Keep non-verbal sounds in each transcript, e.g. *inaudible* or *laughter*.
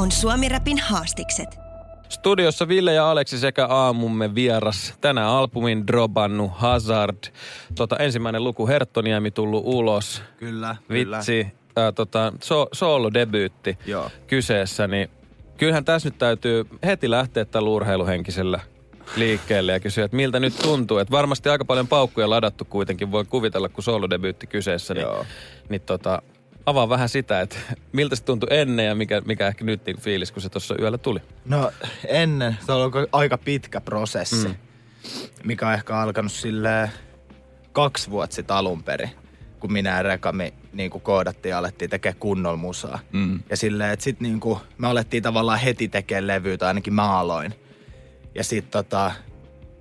On Suomi Rapin haastikset. Studiossa Ville ja Aleksi sekä aamumme vieras. Tänään albumin drobannu Hazard. Tota, ensimmäinen luku Herttoniemi tullut ulos. Kyllä, Vitsi, ää, tota, so, solo-debyytti Joo. kyseessä, niin kyllähän tässä nyt täytyy heti lähteä tällä urheiluhenkisellä liikkeelle ja kysyä, että miltä nyt tuntuu. Että varmasti aika paljon paukkuja ladattu kuitenkin, voi kuvitella, kun solo-debyytti kyseessä. Niin, Joo. niin tota, avaa vähän sitä, että *laughs* miltä se tuntui ennen ja mikä, mikä ehkä nyt niin fiilis, kun se tuossa yöllä tuli. No ennen, se on ollut aika pitkä prosessi, mm. mikä on ehkä alkanut sille kaksi vuotta sitten alun perin, kun minä ja Rekami niin kuin koodattiin ja alettiin tekemään kunnolla musaa. Mm. Ja silleen, että sitten niin kuin, me alettiin tavallaan heti tekemään levyä, tai ainakin mä aloin. Ja sitten tota,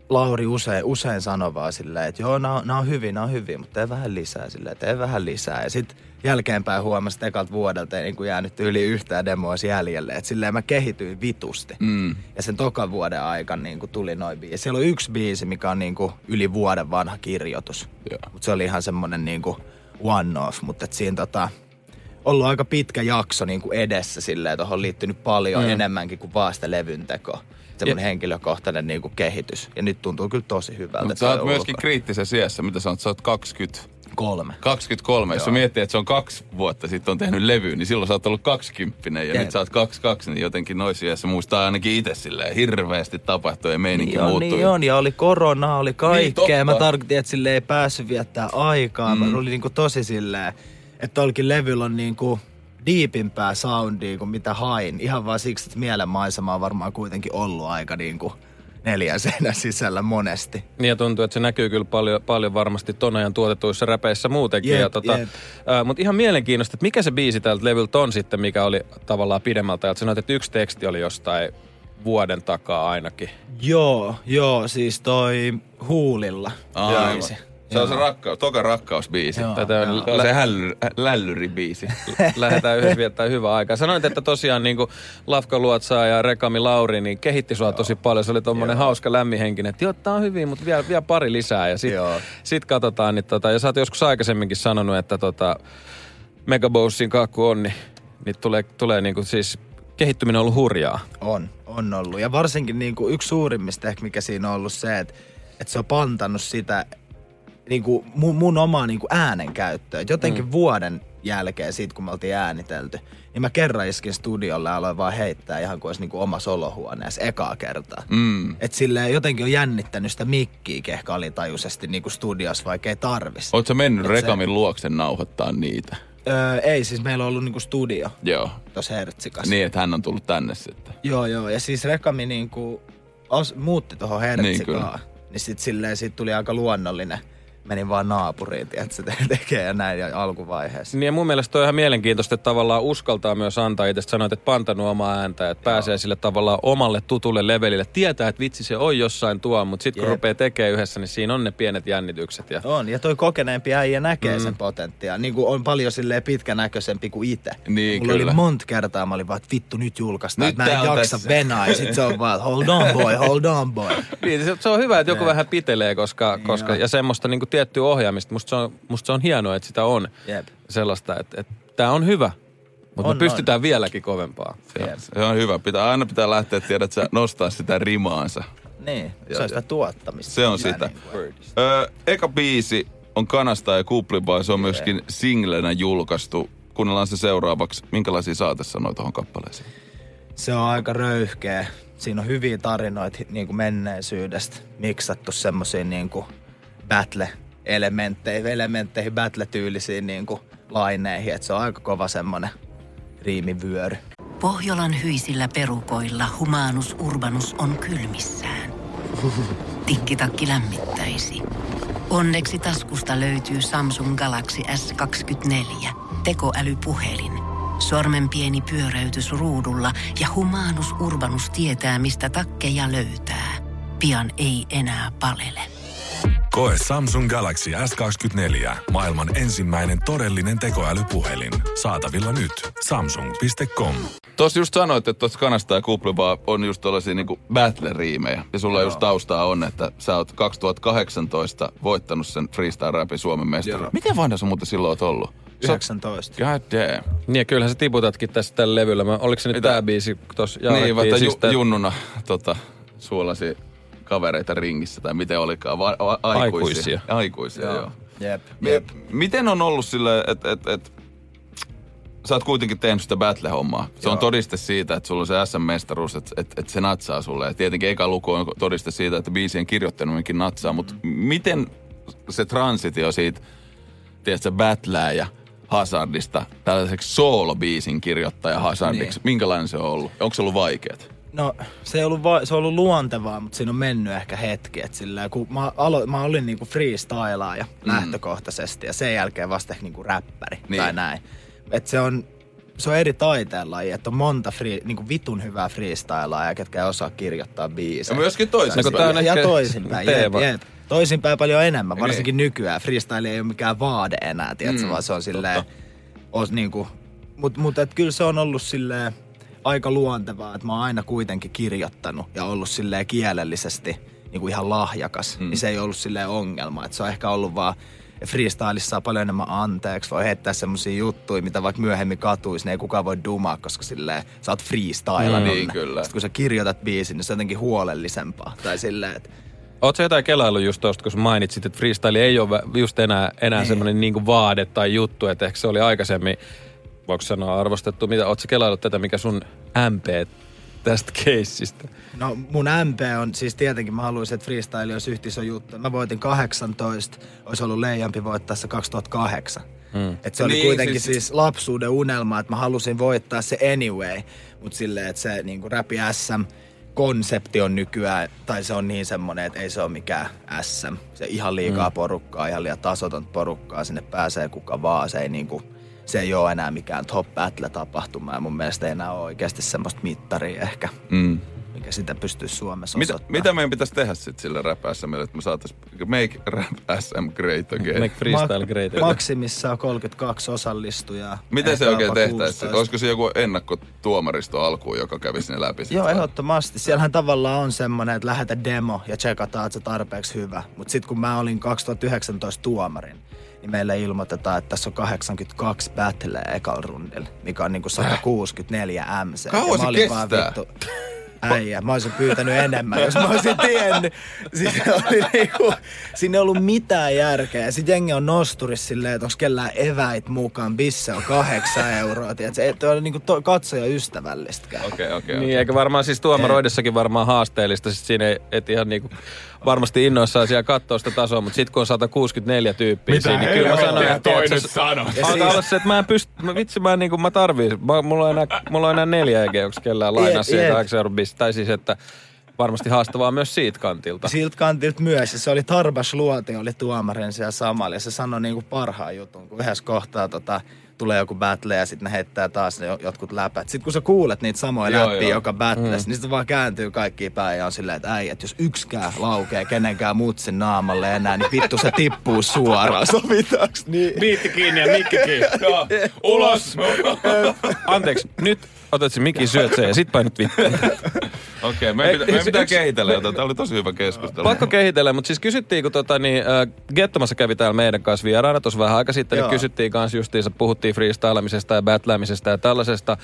Lauri usein, usein sanoi vaan silleen, että joo, nämä on, on hyviä, nämä on hyviä, mutta tee vähän lisää silleen, tee vähän lisää. Ja sitten jälkeenpäin huomasi, että ekalta vuodelta ei niin kuin jäänyt yli yhtään demoa jäljelle. Että silleen mä kehityin vitusti. Mm. Ja sen tokan vuoden aikana niin kuin tuli noin biisi. Siellä on yksi biisi, mikä on niin kuin yli vuoden vanha kirjoitus. Mutta se oli ihan semmonen niin kuin one-off, mutta siinä tota, ollut aika pitkä jakso niin kuin edessä silleen, että on liittynyt paljon mm. enemmänkin kuin vaan sitä levyn tekoa. Semmoinen henkilökohtainen niin kuin kehitys. Ja nyt tuntuu kyllä tosi hyvältä. Mutta sä oot myöskin ulko- kriittisessä iässä. Mitä sä oot? Sä oot 20, Kolme. 23. Jos sä miettii, että se on kaksi vuotta sitten on tehnyt levy, niin silloin sä oot ollut 20 ja Jep. nyt sä oot 22, niin jotenkin noissa iässä muistaa ainakin itse silleen hirveästi tapahtui ja meininki Niin on, muuttui. niin on, ja oli korona, oli kaikkea. Niin, mä tarkoitin, että sille ei päässyt viettää aikaa. Mm. Mä oli niinku tosi silleen, että tollekin levyllä on niinku diipimpää soundia kuin mitä hain. Ihan vaan siksi, että mielenmaisema on varmaan kuitenkin ollut aika niinku neljän seinän sisällä monesti. Niin ja tuntuu, että se näkyy kyllä paljon, paljon varmasti ton ajan tuotetuissa räpeissä muutenkin. Jep, ja tota, jep. Mutta ihan mielenkiintoista, että mikä se biisi tältä levyltä on sitten, mikä oli tavallaan pidemmältä. ajalta. Sanoit, että yksi teksti oli jostain vuoden takaa ainakin. Joo, joo, siis toi Huulilla. Aivan. Se on se rakkaus, toka rakkausbiisi. Joo. Tätä on Se on se hällyri, lällyribiisi. *laughs* lähdetään yhdessä viettää hyvää aikaa. Sanoit, että tosiaan niin kuin Lafka Luotsaa ja Rekami Lauri niin kehitti sua tosi paljon. Se oli tommonen hauska lämminhenkinen, että joo, tää on hyvin, mutta vielä, vielä pari lisää. Ja sit, Joo. sit katsotaan, niin tota, ja sä oot joskus aikaisemminkin sanonut, että tota, Megabossin kakku on, niin, niin tulee, tulee niin kuin siis kehittyminen on ollut hurjaa. On, on ollut. Ja varsinkin niin kuin yksi suurimmista ehkä, mikä siinä on ollut se, että, että se on pantannut sitä niin kuin mun, mun omaa niin kuin äänenkäyttöä. Jotenkin mm. vuoden jälkeen siitä, kun me oltiin äänitelty, niin mä kerran iskin studiolle ja aloin vaan heittää ihan kuin olisi niin kuin omassa olohuoneessa ekaa kertaa. Mm. Et silleen jotenkin on jännittänyt sitä mikkiä ehkä alitajuisesti niin kuin studiossa, vaikka ei tarvis. Oot sä mennyt Et se- Rekamin luokse nauhoittaa niitä? Öö, ei, siis meillä on ollut niin kuin studio Joo. tuossa Hertsikassa. Niin, että hän on tullut tänne sitten. Joo, joo. Ja siis Rekami niinku as, muutti tuohon Hertsikaan. Niin, niin sit silleen siitä tuli aika luonnollinen. Menin vaan naapuriin, että se te- tekee ja näin ja alkuvaiheessa. Niin ja mun mielestä on ihan mielenkiintoista, että tavallaan uskaltaa myös antaa itse. Sanoit, että pantanut omaa ääntä, että pääsee sille tavallaan omalle tutulle levelille. Tietää, että vitsi se on jossain tuo, mutta sitten kun Jep. rupeaa tekemään yhdessä, niin siinä on ne pienet jännitykset. Ja... On, ja toi kokeneempi äijä näkee mm. sen potentiaan. Niin kuin on paljon silleen pitkänäköisempi kuin itse. Niin, Mulla kyllä. oli monta kertaa, mä olin vaan, että vittu nyt julkaistaan. Nyt että mä en jaksa tässä. venaa. Ja sit se on vaan, hold on boy, hold on boy. *laughs* Niin, se, se on hyvä, että joku Jep. vähän pitelee, koska, koska ja semmoista niin kuin tiettyä ohjaamista. Musta se, on, musta se on hienoa, että sitä on Jep. sellaista, että, että tämä on hyvä, mutta On, me pystytään vieläkin kovempaa. Se on, se on hyvä. Pitää, aina pitää lähteä, tiedät sä, nostaa sitä rimaansa. Niin, se on sitä tuottamista. Se on sitä. niin Öö, eka biisi on Kanasta ja Kuplibaa. Se on myöskin singlenä julkaistu. Kuunnellaan se seuraavaksi. Minkälaisia saatesanoja tuohon kappaleeseen? Se on aika röyhkeä. Siinä on hyviä tarinoita niin kuin menneisyydestä. Miksattu semmoisiin niin kuin battle-elementteihin, elementteihin, battle-tyylisiin niin kuin laineihin. Et se on aika kova semmoinen riimivyöry. Pohjolan hyisillä perukoilla humanus urbanus on kylmissään. Tikkitakki lämmittäisi. Onneksi taskusta löytyy Samsung Galaxy S24 tekoälypuhelin. Sormen pieni pyöräytys ruudulla ja humanus urbanus tietää, mistä takkeja löytää. Pian ei enää palele. Koe Samsung Galaxy S24. Maailman ensimmäinen todellinen tekoälypuhelin. Saatavilla nyt. Samsung.com. Tuossa just sanoit, että tuossa kanasta ja kuplivaa on just tällaisia niinku battle-riimejä. Ja sulla just taustaa on, että sä oot 2018 voittanut sen freestyle rapin Suomen mestari. Miten vanha sä muuten silloin oot ollut? Sä oot- 19. God damn. Niin ja kyllähän sä tiputatkin tässä tällä levyllä. Mä, oliko se nyt Mitä? tää biisi tuossa Niin, vaikka ju, junnuna tota, suolasi kavereita ringissä tai miten olikaan. Va, va, aikuisia. Aikuisia. Aikuisia, joo. joo. Jep, jep. Miten on ollut silleen, että et, et, sä oot kuitenkin tehnyt sitä battle-hommaa. Se Joo. on todiste siitä, että sulla on se SM-mestaruus, että et, et se natsaa sulle. Ja tietenkin eka luku on todiste siitä, että biisien kirjoittaminenkin natsaa. Mutta miten se transitio siitä, tiedätkö, battlää ja Hazardista tällaiseksi soolobiisin kirjoittaja Hazardiksi, niin. minkälainen se on ollut? Onko se ollut vaikeet? No se, ei ollut va- se on ollut luontevaa, mutta siinä on mennyt ehkä hetki. Et sillä, kun mä, alo- mä olin niinku freestylaaja mm. lähtökohtaisesti ja sen jälkeen vasta ehkä niinku räppäri Niin. niin. tai näin. Et se on, se on eri taiteenlaji, että on monta free, niinku vitun hyvää freestylaajaa, ketkä ei osaa kirjoittaa biisejä. Ja myöskin toisinpäin. No on ja ehkä toisinpäin, teema. jep. Toisinpäin paljon enemmän, Niin. varsinkin nykyään. Freestyle ei ole mikään vaade enää, tiedätkö, Mm, vaan se on silleen, os, niinku, mutta mut, et kyllä se on ollut silleen aika luontevaa, että mä oon aina kuitenkin kirjoittanut ja ollut silleen kielellisesti niinku ihan lahjakas, mm. niin se ei ollut silleen ongelma. Et se on ehkä ollut vaan freestylissa saa paljon enemmän anteeksi, voi heittää semmosia juttuja, mitä vaikka myöhemmin katuisi, niin ei kukaan voi dumaa, koska silleen sä oot freestylannut. Mm, ne. niin, kyllä. Sitten kun sä kirjoitat biisin, niin se on jotenkin huolellisempaa. Tai silleen, että Oot sä jotain kelailu just tosta, kun mainitsit, että freestyle ei ole just enää, enää semmoinen niinku vaade tai juttu, että ehkä se oli aikaisemmin, voiko sanoa arvostettu, mitä, oot sä kelailut tätä, mikä sun MP tästä keissistä? No mun MP on, siis tietenkin mä haluaisin, että freestyle olisi yhtä iso juttu. Mä voitin 18, olisi ollut leijampi voittaessa 2008. Mm. Et se oli Niin, kuitenkin siis- siis, lapsuuden unelma, että mä halusin voittaa se anyway. Mutta silleen, että se niinku Rapi SM konsepti on nykyään, tai se on niin semmonen, että ei se ole mikään SM. Se ihan liikaa mm. porukkaa, ihan liian tasoton porukkaa, sinne pääsee kuka vaan. Se ei niinku, se ei ole enää mikään top battle tapahtuma ja mun mielestä ei enää ole oikeasti semmoista mittaria ehkä Mm. mikä sitä pystyisi Suomessa Mitä, osoittamaan. mitä meidän pitäisi tehdä sitten sille rap SMlle, että me saatais make rap SM great again? Make freestyle great. Maksimissaan 32 osallistujaa. Miten se oikein tehtäisiin? 16. Olisiko se joku ennakkotuomaristo alkuun, joka kävisi ne läpi? Joo, vai? ehdottomasti. Siellähän tavallaan on semmoinen, että lähetä demo ja tsekataan, että se tarpeeksi hyvä. Mutta sitten kun mä olin 2019 tuomarin, niin meille ilmoitetaan, että tässä on 82 battleä ekalla rundilla, mikä on niinku 164 MC. Kauan se kestää? vittu, äijä. Mä olisin pyytänyt enemmän, jos mä olisin tiennyt. Siinä oli niinku, siinä ei ollut mitään järkeä. Sitten jengi on nosturissa silleen, että onko kellään eväit mukaan. Bisse on kahdeksan euroa. Tiedätkö? Ei ole niinku to, katsoja ystävällistäkään. Okei, okei, Niin, okei. eikä varmaan siis tuomaroidessakin varmaan haasteellista. Sit siinä ei, et ihan niinku varmasti innoissaan siellä kattoo sitä tasoa, mutta sitten kun on 164 tyyppiä Mitä siinä, niin kyllä mä sanon, että toi nyt? Ja Alkaa siis- olla se, että mä en pysty, mä, vitsi mä en niinku, mä tarviin, mä, mulla, on enää, mulla on enää neljä EG, onko kellään lainaa siihen jep. 8 euro bis, tai siis, että varmasti haastavaa myös siitä kantilta. Siltä kantilta myös. Ja se oli Tarbas Luoti, oli tuomarin siellä samalla. Ja se sanoi niinku parhaan jutun, kun yhdessä kohtaa tota, tulee joku battle ja sitten ne heittää taas ne jo- jotkut läpät. Sitten kun sä kuulet niitä samoja Joo, läppiä joo. joka battles, mm. niin sitten vaan kääntyy kaikki päin ja on silleen, että äijät, jos yksikään laukee kenenkään mutsin naamalle enää, niin vittu se tippuu suoraan. *laughs* Sovitaanko niin? Biitti kiinni ja mikki kiinni. Joo, *laughs* ulos! Anteeksi, nyt otat se mikin syöt sen ja sit painat vittuun. *laughs* Okei, meidän Ei, pitää, meidän pitää yksi- kehitellä jotain. Tämä oli tosi hyvä keskustelu. Pakko kehitellä, mutta siis kysyttiin, kun tota, niin, äh, Gettomassa kävi täällä meidän kanssa vieraana tuossa vähän aika sitten, niin Joo. kysyttiin kanssa justiinsa, puhuttiin freestyleamisesta ja battleamisesta ja tällaisesta,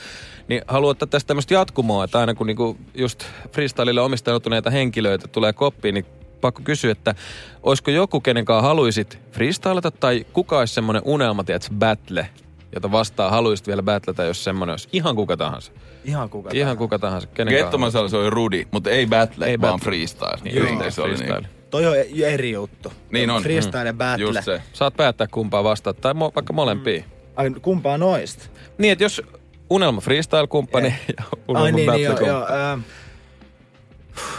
niin haluatte tästä tämmöistä jatkumoa, että aina kun niinku just freestylille omistautuneita henkilöitä tulee koppiin, niin pakko kysyä, että olisiko joku, kenen kanssa haluaisit freestylata tai kuka olisi semmoinen unelma, tiedätkö, battle, jota vastaan haluaisit vielä battleta, jos semmoinen olisi ihan kuka tahansa. Ihan kuka Ihan kuka tahansa. Kenen Gettoman se oli Rudi, mutta ei battle, Ei vaan battle. freestyle. Niin, Joo, se oli freestyle. niin. Toi on e- eri juttu. Niin on. Freestyle ja battle. Just se. Saat päättää kumpaa vastaat, tai mo- vaikka molempia. Ai, kumpaa noista? Niin, että jos unelma freestyle-kumppani ja unelma Ai niin, niin joo, battle joo, ää,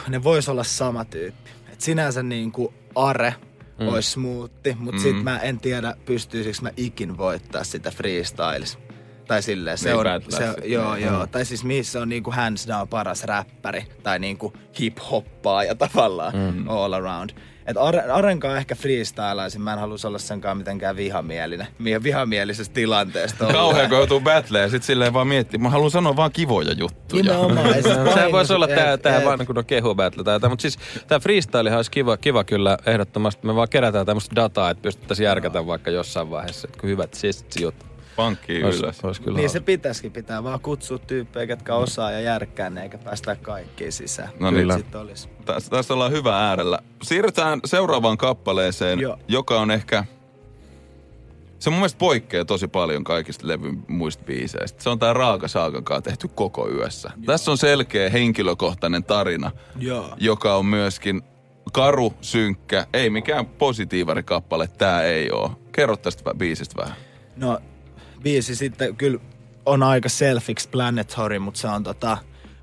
ne vois olla sama tyyppi. Et sinänsä niin kuin Are mm. olisi smoothi, mutta mm. sit mä en tiedä pystyisikö mä ikin voittaa sitä freestyles. Tai silleen, se Niin, on, se, joo, niin. joo. Tai siis missä on niinku hands down paras räppäri. Tai niinku hip-hoppaa ja *laughs* tavallaan mm. all around. Et Are, Arenkaan ehkä freestylaisin. Mä en halus olla senkaan mitenkään vihamielinen. Mie- Vihamielisessä tilanteesta. Kauhean, kun joutuu battleen ja sit silleen vaan miettii. Mä haluan sanoa vaan kivoja juttuja. Nimenomaan. Ja sit *laughs* Sehän voisi olla tää, tää vaan kun on kehu battle tai jotain. Mutta siis tää freestylehan olisi kiva, kiva kyllä ehdottomasti. Me vaan kerätään tämmöistä dataa, että pystyttäisiin järkätä vaikka jossain vaiheessa. Että kun hyvät siis juttu. Pankkiin Ois, ylös. ois kyllä Niin se pitäisikin pitää vaan kutsua tyyppejä, ketkä osaa ja järkkää ne, eikä päästä kaikkiin sisään. No niin. Tässä, tässä ollaan hyvä äärellä. Siirrytään seuraavaan kappaleeseen, Joo. joka on ehkä... Se mun mielestä poikkeaa tosi paljon kaikista levyn muista biiseistä. Se on tää Raaka Saakankaan tehty koko yössä. Joo. Tässä on selkeä henkilökohtainen tarina, Joo. joka on myöskin karu, synkkä, ei mikään positiivarikappale, tää ei oo. Kerro tästä biisistä vähän. No, biisi sitten kyllä on aika self-explanatory, mutta se on tota,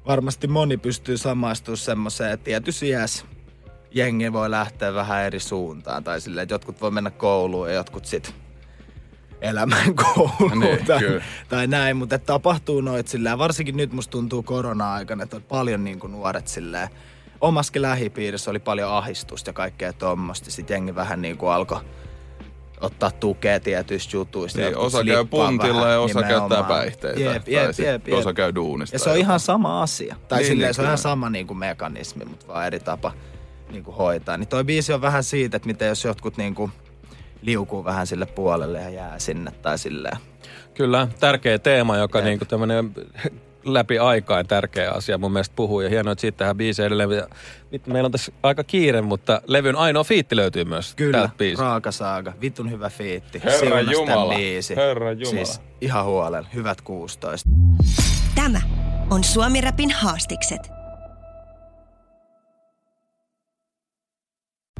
varmasti moni pystyy samaistumaan semmoiseen, että tietyssä iässä jengi voi lähteä vähän eri suuntaan. Tai silleen, että jotkut voi mennä kouluun ja jotkut sit elämään *laughs* kouluun Niin, tai, kyllä. tai näin. Mutta että tapahtuu noit silleen, varsinkin nyt musta tuntuu korona-aikana, että on paljon niin kuin nuoret silleen, omaskin lähipiirissä oli paljon ahistusta ja kaikkea tuommoista. Sitten jengi vähän niin kuin alkoi ottaa tukea tietyistä jutuista. Niin, osa käy puntilla vähän ja osa nimenomaan. käyttää päihteitä. Jep, tai jep, sit jep, jep. Osa käy duunista. Ja se tai on ihan sama asia. Tai Niin, niin, silleen, niin, se on ihan sama niin kuin mekanismi, mutta vaan eri tapa niin kuin hoitaa. Niin toi biisi on vähän siitä, että miten jos jotkut niin kuin liukuu vähän sille puolelle ja jää sinne tai silleen. Kyllä, tärkeä teema, joka Jep. niinku tämmönen läpi aikaan tärkeä asia mun mielestä puhuu. Ja hienoa, että siitä tähän biiseen edelleen. Ja Vittu, meillä on tässä aika kiire, mutta levyn ainoa fiitti löytyy myös Kyllä, raaka saaga. Vitun hyvä fiitti. Herra Jumala, biisi. Herra Jumala. Siis ihan huolella. Hyvät 16. Tämä on Suomi Rapin haastikset.